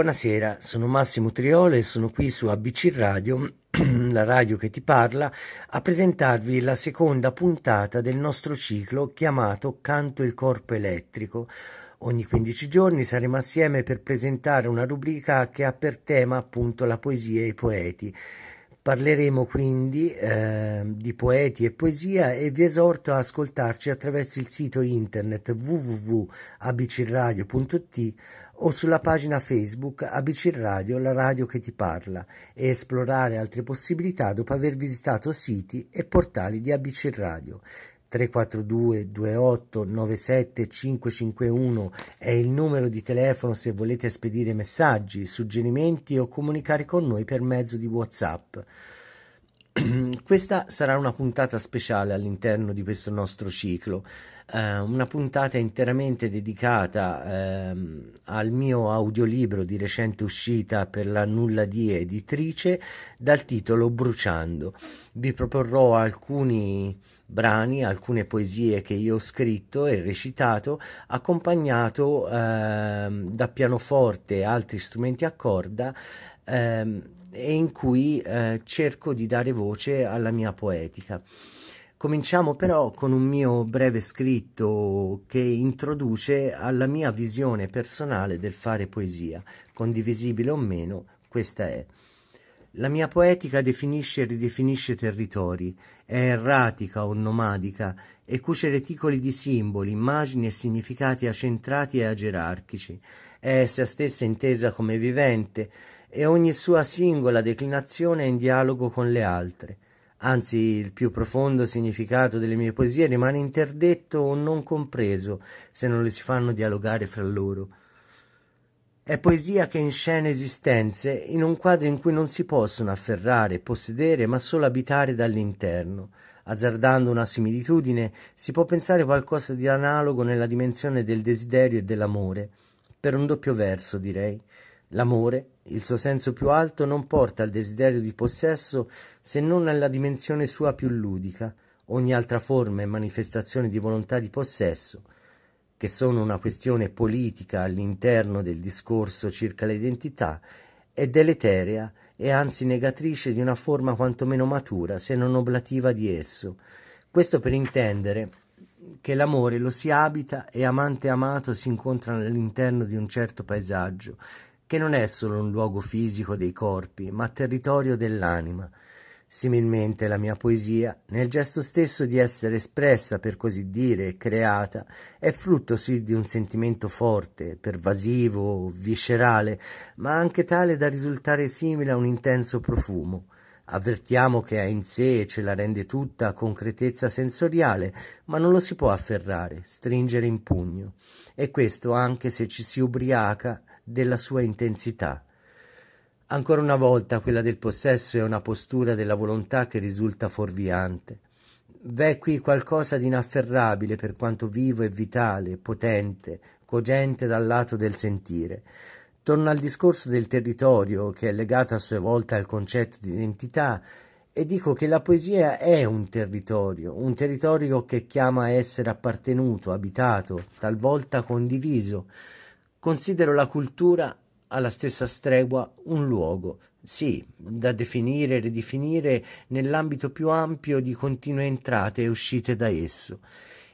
Buonasera, sono Massimo Triole e sono qui su ABC Radio, la radio che ti parla, a presentarvi la seconda puntata del nostro ciclo chiamato Canto il corpo elettrico. Ogni 15 giorni saremo assieme per presentare una rubrica che ha per tema appunto la poesia e i poeti. Parleremo quindi eh, di poeti e poesia e vi esorto a ascoltarci attraverso il sito internet www.abcradio.it o sulla pagina Facebook ABC Radio, la radio che ti parla, e esplorare altre possibilità dopo aver visitato siti e portali di ABC Radio. 342 28 97 551 è il numero di telefono se volete spedire messaggi, suggerimenti o comunicare con noi per mezzo di WhatsApp. Questa sarà una puntata speciale all'interno di questo nostro ciclo, eh, una puntata interamente dedicata eh, al mio audiolibro di recente uscita per la Nulla di editrice dal titolo Bruciando. Vi proporrò alcuni brani, alcune poesie che io ho scritto e recitato, accompagnato eh, da pianoforte e altri strumenti a corda ehm, e in cui eh, cerco di dare voce alla mia poetica. Cominciamo però con un mio breve scritto che introduce alla mia visione personale del fare poesia, condivisibile o meno, questa è. La mia poetica definisce e ridefinisce territori, è erratica o nomadica e cuce reticoli di simboli, immagini e significati acentrati e agerarchici. È essa stessa intesa come vivente e ogni sua singola declinazione è in dialogo con le altre. Anzi, il più profondo significato delle mie poesie rimane interdetto o non compreso se non le si fanno dialogare fra loro. È poesia che inscena esistenze in un quadro in cui non si possono afferrare, possedere, ma solo abitare dall'interno. Azzardando una similitudine, si può pensare qualcosa di analogo nella dimensione del desiderio e dell'amore. Per un doppio verso, direi. L'amore, il suo senso più alto, non porta al desiderio di possesso se non nella dimensione sua più ludica. Ogni altra forma e manifestazione di volontà di possesso che sono una questione politica all'interno del discorso circa l'identità, è deleterea e anzi negatrice di una forma quantomeno matura, se non oblativa di esso. Questo per intendere che l'amore lo si abita e amante e amato si incontrano all'interno di un certo paesaggio, che non è solo un luogo fisico dei corpi, ma territorio dell'anima, Similmente la mia poesia, nel gesto stesso di essere espressa, per così dire, creata, è frutto sì di un sentimento forte, pervasivo, viscerale, ma anche tale da risultare simile a un intenso profumo. Avvertiamo che ha in sé e ce la rende tutta concretezza sensoriale, ma non lo si può afferrare, stringere in pugno, e questo anche se ci si ubriaca della sua intensità. Ancora una volta quella del possesso è una postura della volontà che risulta fuorviante. V'è qui qualcosa di inafferrabile per quanto vivo e vitale, potente, cogente dal lato del sentire. Torno al discorso del territorio, che è legato a sua volta al concetto di identità, e dico che la poesia è un territorio, un territorio che chiama a essere appartenuto, abitato, talvolta condiviso. Considero la cultura alla stessa stregua un luogo, sì, da definire e ridefinire nell'ambito più ampio di continue entrate e uscite da esso.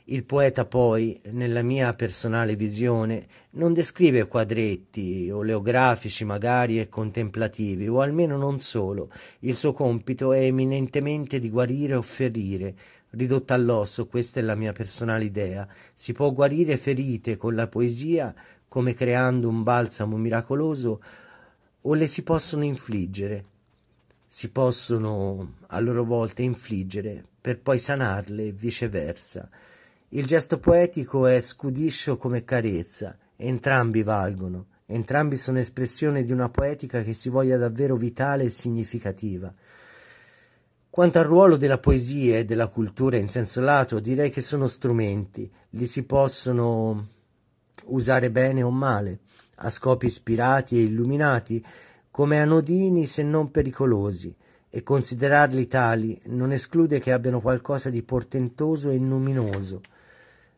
Il poeta poi, nella mia personale visione, non descrive quadretti, oleografici magari e contemplativi, o almeno non solo. Il suo compito è eminentemente di guarire o ferire. Ridotta all'osso, questa è la mia personale idea. Si può guarire ferite con la poesia come creando un balsamo miracoloso, o le si possono infliggere, si possono a loro volta infliggere per poi sanarle e viceversa. Il gesto poetico è scudiscio come carezza, entrambi valgono, entrambi sono espressione di una poetica che si voglia davvero vitale e significativa. Quanto al ruolo della poesia e della cultura in senso lato, direi che sono strumenti, li si possono usare bene o male, a scopi ispirati e illuminati, come anodini se non pericolosi, e considerarli tali non esclude che abbiano qualcosa di portentoso e luminoso,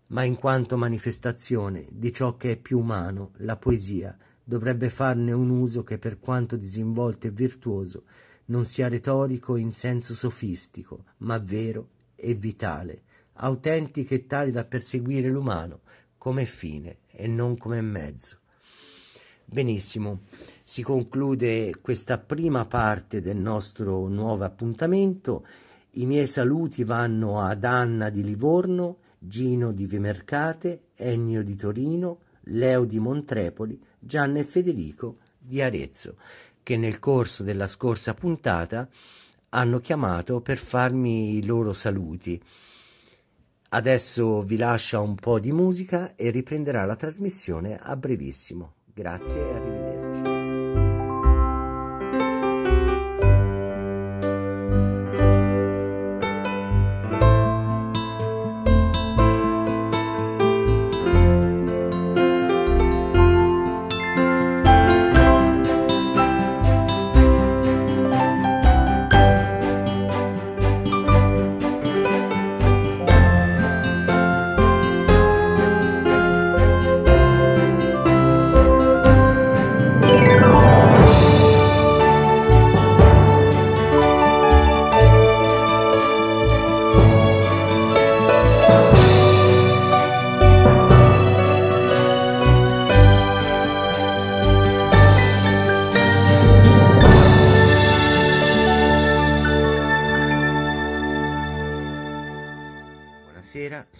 ma in quanto manifestazione di ciò che è più umano, la poesia dovrebbe farne un uso che per quanto disinvolto e virtuoso non sia retorico in senso sofistico, ma vero e vitale, autentico e tale da perseguire l'umano come fine e non come mezzo. Benissimo, si conclude questa prima parte del nostro nuovo appuntamento. I miei saluti vanno ad Anna di Livorno, Gino di Vimercate, Ennio di Torino, Leo di Montrepoli, Gianna e Federico di Arezzo, che nel corso della scorsa puntata hanno chiamato per farmi i loro saluti. Adesso vi lascio un po' di musica e riprenderà la trasmissione a brevissimo. Grazie e arrivederci.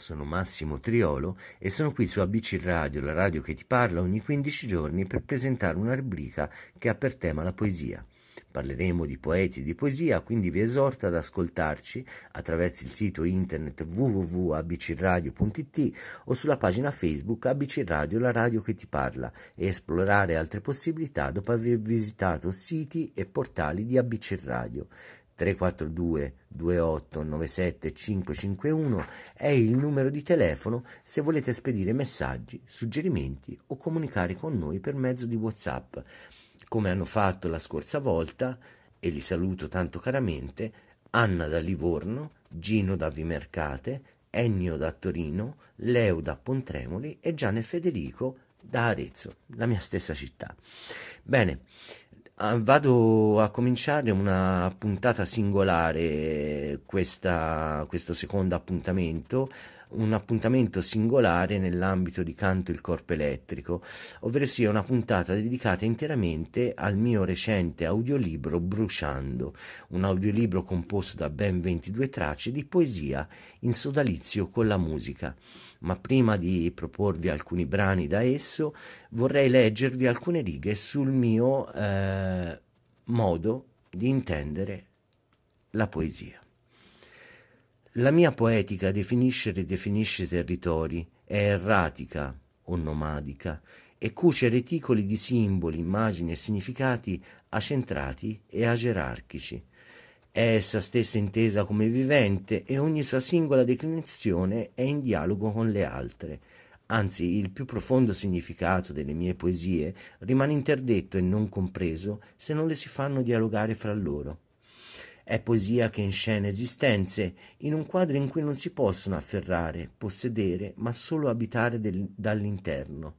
Sono Massimo Triolo e sono qui su ABC Radio, la radio che ti parla ogni 15 giorni per presentare una rubrica che ha per tema la poesia. Parleremo di poeti e di poesia, quindi vi esorto ad ascoltarci attraverso il sito internet www.abcradio.it o sulla pagina Facebook ABC Radio, la radio che ti parla e esplorare altre possibilità dopo aver visitato siti e portali di ABC Radio. 342 28 97 551 è il numero di telefono se volete spedire messaggi, suggerimenti o comunicare con noi per mezzo di WhatsApp, come hanno fatto la scorsa volta, e li saluto tanto caramente, Anna da Livorno, Gino da Vimercate, Ennio da Torino, Leo da Pontremoli e Gian e Federico da Arezzo, la mia stessa città. Bene, vado a cominciare una puntata singolare, questa, questo secondo appuntamento, un appuntamento singolare nell'ambito di Canto il Corpo Elettrico, ovvero sia una puntata dedicata interamente al mio recente audiolibro Bruciando, un audiolibro composto da ben 22 tracce di poesia in sodalizio con la musica ma prima di proporvi alcuni brani da esso vorrei leggervi alcune righe sul mio eh, modo di intendere la poesia. La mia poetica definisce e ridefinisce territori, è erratica o nomadica e cuce reticoli di simboli, immagini e significati acentrati e agerarchici è essa stessa intesa come vivente e ogni sua singola declinazione è in dialogo con le altre. Anzi, il più profondo significato delle mie poesie rimane interdetto e non compreso se non le si fanno dialogare fra loro. È poesia che inscena esistenze in un quadro in cui non si possono afferrare, possedere, ma solo abitare del, dall'interno.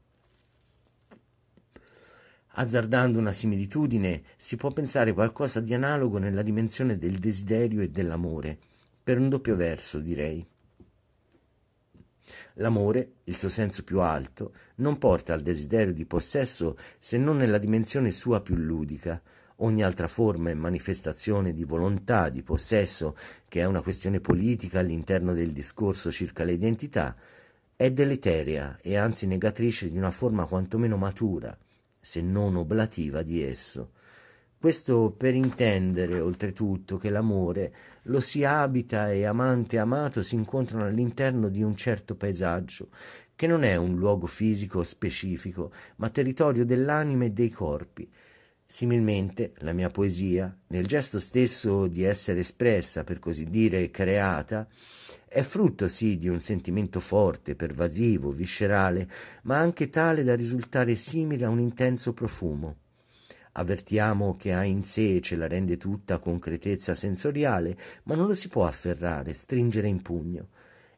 Azzardando una similitudine, si può pensare qualcosa di analogo nella dimensione del desiderio e dell'amore, per un doppio verso, direi. L'amore, il suo senso più alto, non porta al desiderio di possesso se non nella dimensione sua più ludica. Ogni altra forma e manifestazione di volontà, di possesso, che è una questione politica all'interno del discorso circa le identità, è deleteria e anzi negatrice di una forma quantomeno matura, se non oblativa di esso. Questo per intendere, oltretutto, che l'amore lo si abita e amante e amato si incontrano all'interno di un certo paesaggio, che non è un luogo fisico specifico, ma territorio dell'anima e dei corpi. Similmente, la mia poesia, nel gesto stesso di essere espressa, per così dire, creata, è frutto sì di un sentimento forte, pervasivo, viscerale, ma anche tale da risultare simile a un intenso profumo. Avvertiamo che ha in sé e ce la rende tutta concretezza sensoriale, ma non lo si può afferrare, stringere in pugno.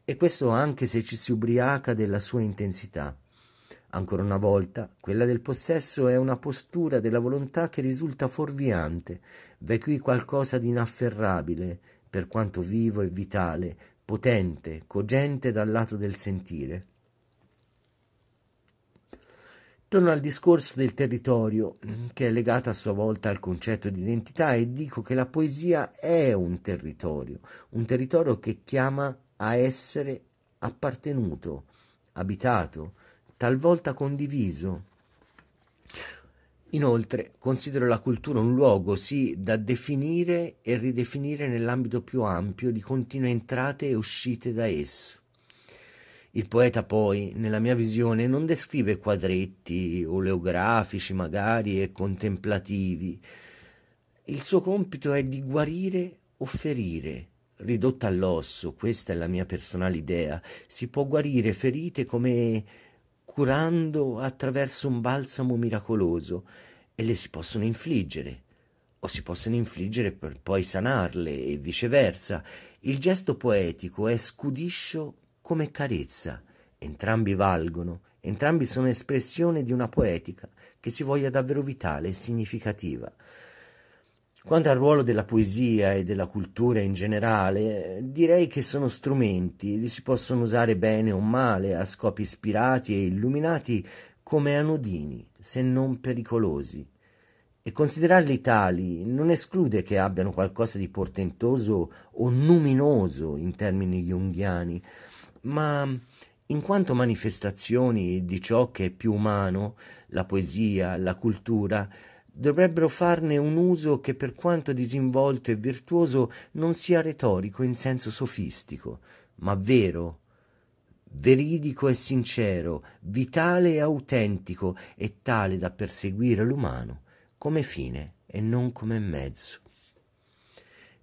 E questo anche se ci si ubriaca della sua intensità. Ancora una volta, quella del possesso è una postura della volontà che risulta fuorviante. V'è qui qualcosa di inafferrabile, per quanto vivo e vitale, potente, cogente dal lato del sentire. Torno al discorso del territorio, che è legato a sua volta al concetto di identità, e dico che la poesia è un territorio, un territorio che chiama a essere appartenuto, abitato, talvolta condiviso. Inoltre considero la cultura un luogo sì da definire e ridefinire nell'ambito più ampio di continue entrate e uscite da esso. Il poeta poi, nella mia visione, non descrive quadretti oleografici magari e contemplativi. Il suo compito è di guarire o ferire, ridotta all'osso, questa è la mia personale idea. Si può guarire ferite come curando attraverso un balsamo miracoloso e le si possono infliggere o si possono infliggere per poi sanarle e viceversa. Il gesto poetico è scudiscio come carezza, entrambi valgono, entrambi sono espressione di una poetica che si voglia davvero vitale e significativa. Quanto al ruolo della poesia e della cultura in generale, direi che sono strumenti, li si possono usare bene o male, a scopi ispirati e illuminati come anodini, se non pericolosi. E considerarli tali non esclude che abbiano qualcosa di portentoso o luminoso in termini junghiani, ma in quanto manifestazioni di ciò che è più umano, la poesia, la cultura, dovrebbero farne un uso che per quanto disinvolto e virtuoso non sia retorico in senso sofistico, ma vero, veridico e sincero, vitale e autentico e tale da perseguire l'umano come fine e non come mezzo.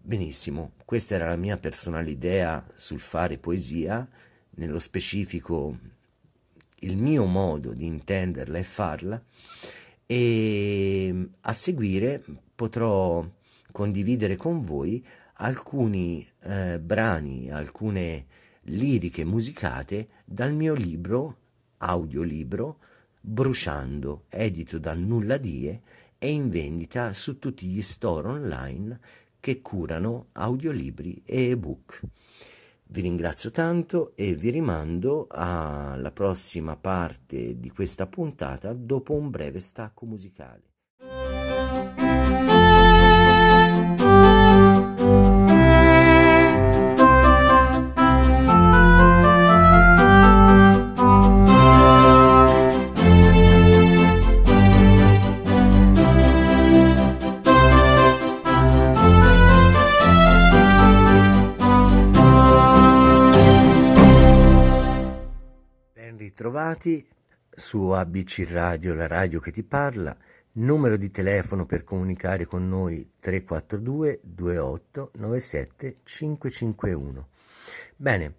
Benissimo, questa era la mia personale idea sul fare poesia, nello specifico il mio modo di intenderla e farla e a seguire potrò condividere con voi alcuni eh, brani, alcune liriche musicate dal mio libro, audiolibro, Bruciando, edito dal Nulla Die e in vendita su tutti gli store online che curano audiolibri e ebook. Vi ringrazio tanto e vi rimando alla prossima parte di questa puntata dopo un breve stacco musicale. Ritrovati su ABC Radio, la radio che ti parla. Numero di telefono per comunicare con noi 342 28 97 551. Bene,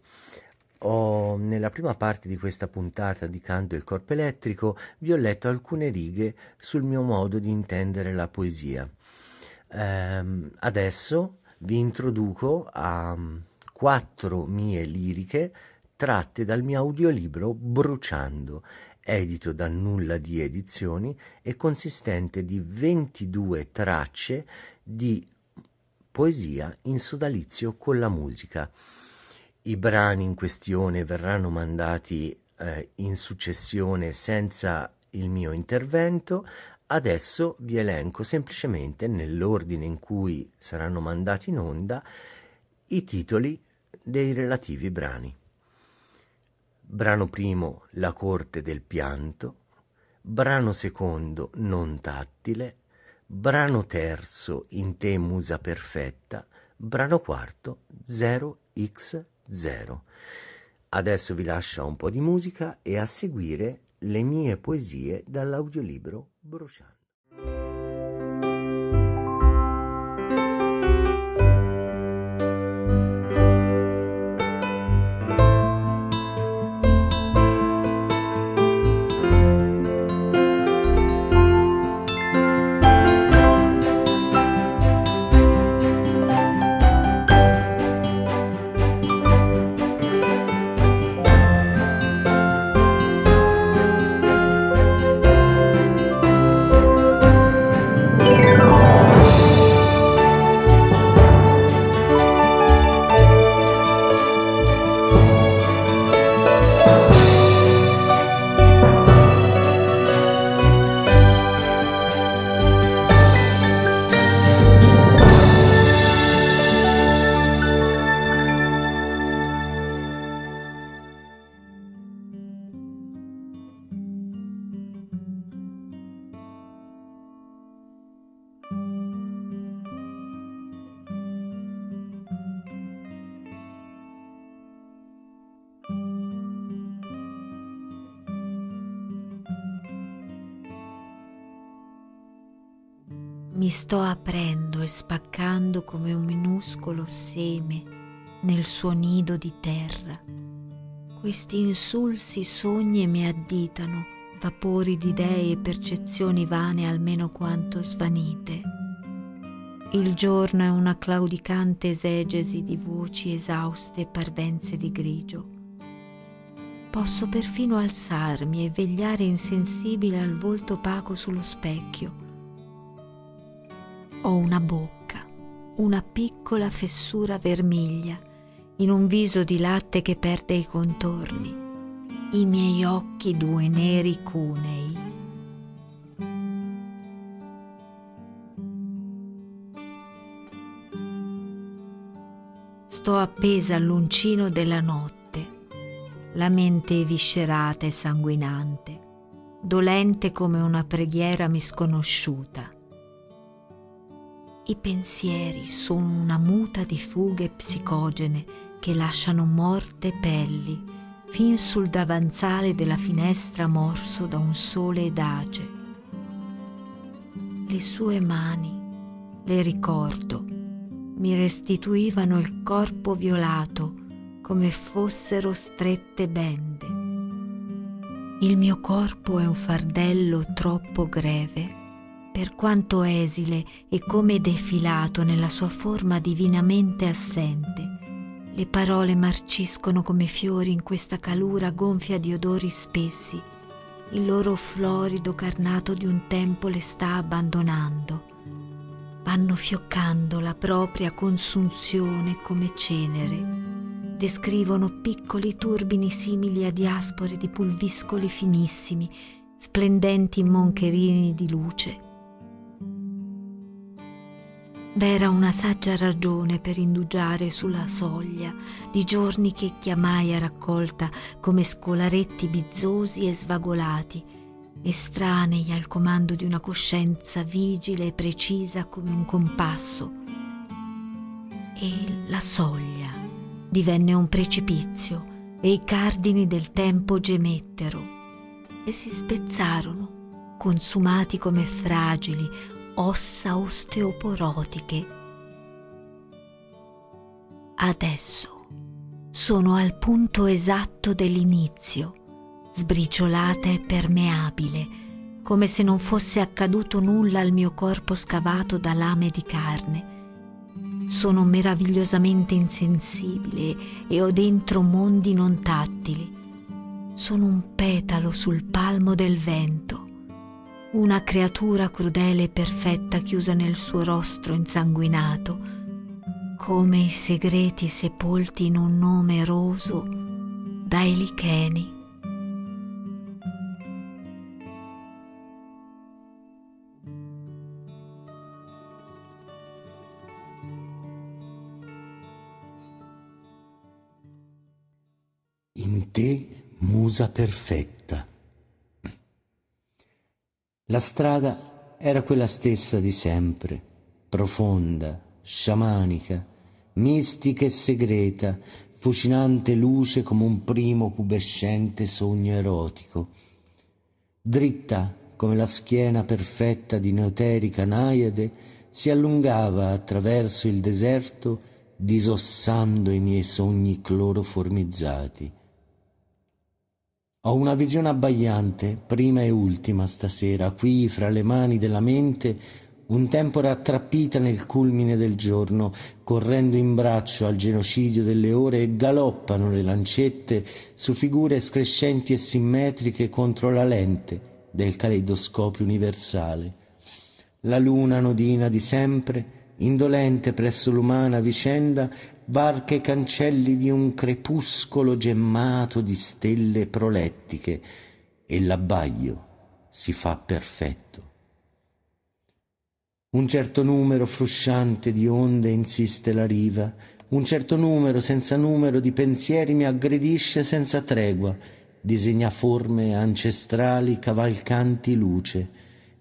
ho, nella prima parte di questa puntata di Canto il Corpo Elettrico vi ho letto alcune righe sul mio modo di intendere la poesia. Ehm, adesso vi introduco a quattro mie liriche tratte dal mio audiolibro Bruciando, edito da Nulla di Edizioni e consistente di 22 tracce di poesia in sodalizio con la musica. I brani in questione verranno mandati eh, in successione senza il mio intervento. Adesso vi elenco semplicemente nell'ordine in cui saranno mandati in onda i titoli dei relativi brani. Brano primo La corte del pianto, brano secondo Non tattile, brano terzo In te musa perfetta, brano quarto 0x0. Adesso vi lascio un po' di musica e a seguire le mie poesie dall'audiolibro Bruciante. Mi sto aprendo e spaccando come un minuscolo seme nel suo nido di terra. Questi insulsi sogni mi additano, vapori di idee e percezioni vane almeno quanto svanite. Il giorno è una claudicante esegesi di voci esauste e parvenze di grigio. Posso perfino alzarmi e vegliare insensibile al volto opaco sullo specchio ho una bocca, una piccola fessura vermiglia, in un viso di latte che perde i contorni, i miei occhi due neri cunei. Sto appesa all'uncino della notte, la mente viscerata e sanguinante, dolente come una preghiera misconosciuta i pensieri sono una muta di fughe psicogene che lasciano morte pelli fin sul davanzale della finestra morso da un sole edace. Le sue mani, le ricordo, mi restituivano il corpo violato come fossero strette bende. Il mio corpo è un fardello troppo greve per quanto esile e come defilato nella sua forma divinamente assente. Le parole marciscono come fiori in questa calura gonfia di odori spessi. Il loro florido carnato di un tempo le sta abbandonando. Vanno fioccando la propria consunzione come cenere. Descrivono piccoli turbini simili a diaspore di pulviscoli finissimi, splendenti moncherini di luce V'era una saggia ragione per indugiare sulla soglia di giorni che chiamai a raccolta come scolaretti bizzosi e svagolati, estranei al comando di una coscienza vigile e precisa come un compasso. E la soglia divenne un precipizio e i cardini del tempo gemettero e si spezzarono, consumati come fragili, ossa osteoporotiche. Adesso sono al punto esatto dell'inizio, sbriciolata e permeabile, come se non fosse accaduto nulla al mio corpo scavato da lame di carne. Sono meravigliosamente insensibile e ho dentro mondi non tattili. Sono un petalo sul palmo del vento una creatura crudele e perfetta chiusa nel suo rostro insanguinato, come i segreti sepolti in un nome roso dai licheni. In te, musa perfetta la strada era quella stessa di sempre, profonda, sciamanica, mistica e segreta, fucinante luce come un primo pubescente sogno erotico. Dritta come la schiena perfetta di Neoterica Naiade, si allungava attraverso il deserto, disossando i miei sogni cloroformizzati. Ho una visione abbagliante, prima e ultima stasera, qui fra le mani della mente, un tempo rattrappita nel culmine del giorno, correndo in braccio al genocidio delle ore e galoppano le lancette su figure screscenti e simmetriche contro la lente del caleidoscopio universale. La luna nodina di sempre, indolente presso l'umana vicenda, varca i cancelli di un crepuscolo gemmato di stelle prolettiche e l'abbaglio si fa perfetto. Un certo numero frusciante di onde insiste la riva, un certo numero senza numero di pensieri mi aggredisce senza tregua, disegna forme ancestrali cavalcanti luce,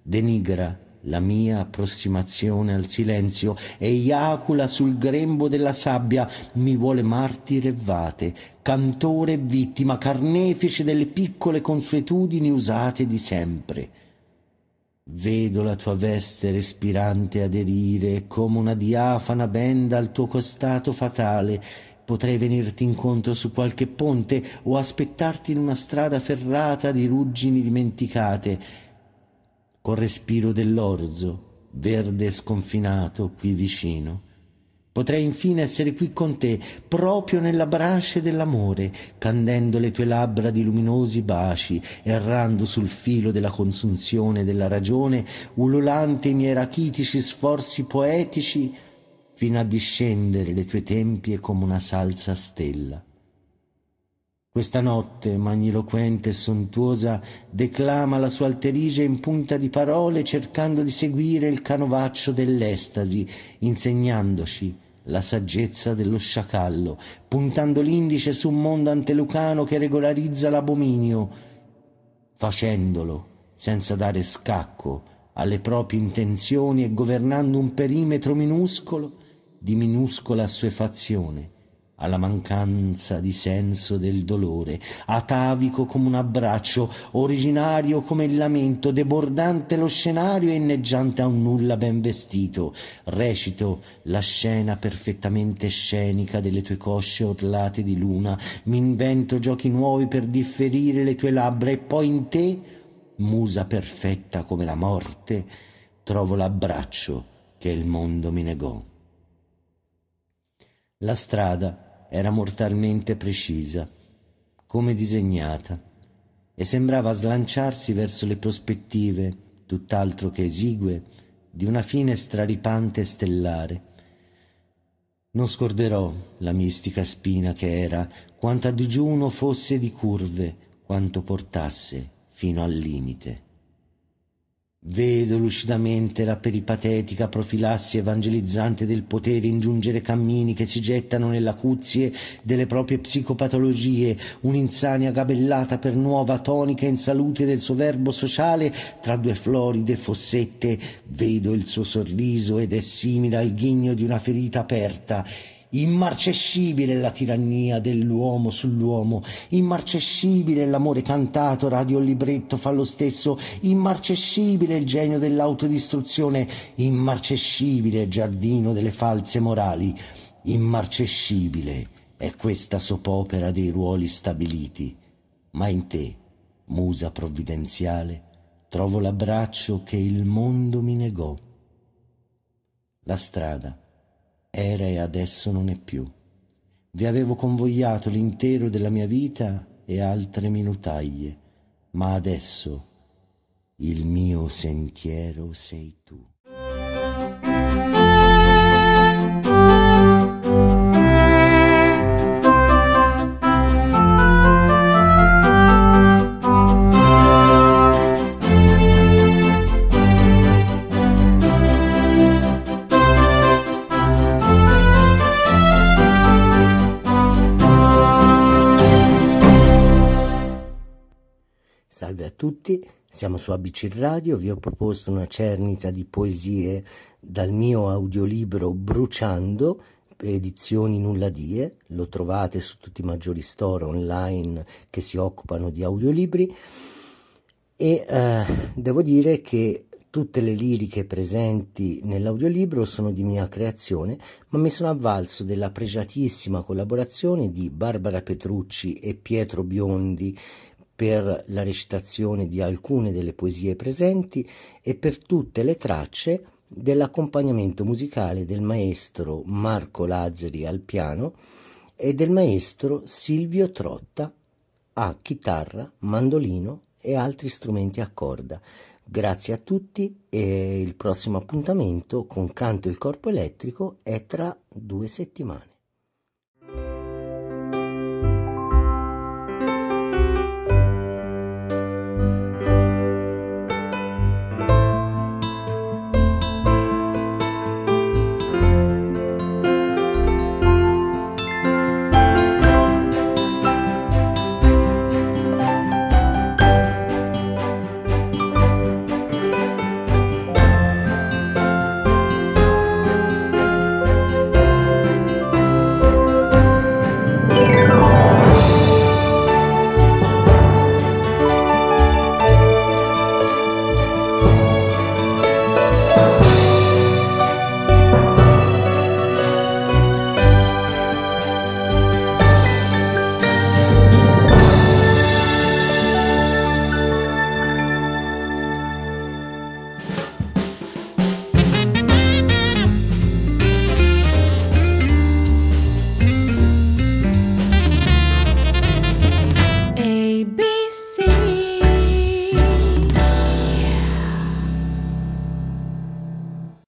denigra la mia approssimazione al silenzio e iacula sul grembo della sabbia, mi vuole martire vate, cantore e vittima, carnefice delle piccole consuetudini usate di sempre. Vedo la tua veste respirante aderire come una diafana benda al tuo costato fatale. Potrei venirti incontro su qualche ponte o aspettarti in una strada ferrata di ruggini dimenticate, col respiro dell'orzo, verde e sconfinato qui vicino. Potrei infine essere qui con te, proprio nella brace dell'amore, candendo le tue labbra di luminosi baci, errando sul filo della consunzione della ragione, ululante i miei rachitici sforzi poetici, fino a discendere le tue tempie come una salsa stella. Questa notte, magniloquente e sontuosa, declama la sua alterigia in punta di parole, cercando di seguire il canovaccio dell'estasi, insegnandoci la saggezza dello sciacallo, puntando l'indice su un mondo antelucano che regolarizza l'abominio, facendolo senza dare scacco alle proprie intenzioni e governando un perimetro minuscolo di minuscola assuefazione alla mancanza di senso del dolore, atavico come un abbraccio, originario come il lamento, debordante lo scenario e inneggiante a un nulla ben vestito. Recito la scena perfettamente scenica delle tue cosce orlate di luna, mi invento giochi nuovi per differire le tue labbra e poi in te, musa perfetta come la morte, trovo l'abbraccio che il mondo mi negò. La strada era mortalmente precisa, come disegnata, e sembrava slanciarsi verso le prospettive, tutt'altro che esigue, di una fine straripante e stellare. Non scorderò la mistica spina che era, quanto a digiuno fosse di curve, quanto portasse fino al limite. Vedo lucidamente la peripatetica profilassi evangelizzante del potere ingiungere cammini che si gettano nell'acuzie delle proprie psicopatologie, un'insania gabellata per nuova tonica in salute del suo verbo sociale tra due floride fossette. Vedo il suo sorriso ed è simile al ghigno di una ferita aperta Immarcescibile la tirannia dell'uomo sull'uomo, immarcescibile l'amore cantato, radio libretto fa lo stesso, immarcescibile il genio dell'autodistruzione, immarcescibile il giardino delle false morali, immarcescibile è questa soppopera dei ruoli stabiliti. Ma in te, musa provvidenziale, trovo l'abbraccio che il mondo mi negò. La strada era e adesso non è più. Vi avevo convogliato l'intero della mia vita e altre minutaglie, ma adesso il mio sentiero sei tu. Siamo su ABC Radio, vi ho proposto una cernita di poesie dal mio audiolibro Bruciando, edizioni nulla die, lo trovate su tutti i maggiori store online che si occupano di audiolibri. E eh, devo dire che tutte le liriche presenti nell'audiolibro sono di mia creazione, ma mi sono avvalso della pregiatissima collaborazione di Barbara Petrucci e Pietro Biondi per la recitazione di alcune delle poesie presenti e per tutte le tracce dell'accompagnamento musicale del maestro Marco Lazzari al piano e del maestro Silvio Trotta a chitarra, mandolino e altri strumenti a corda. Grazie a tutti e il prossimo appuntamento con Canto il Corpo Elettrico è tra due settimane.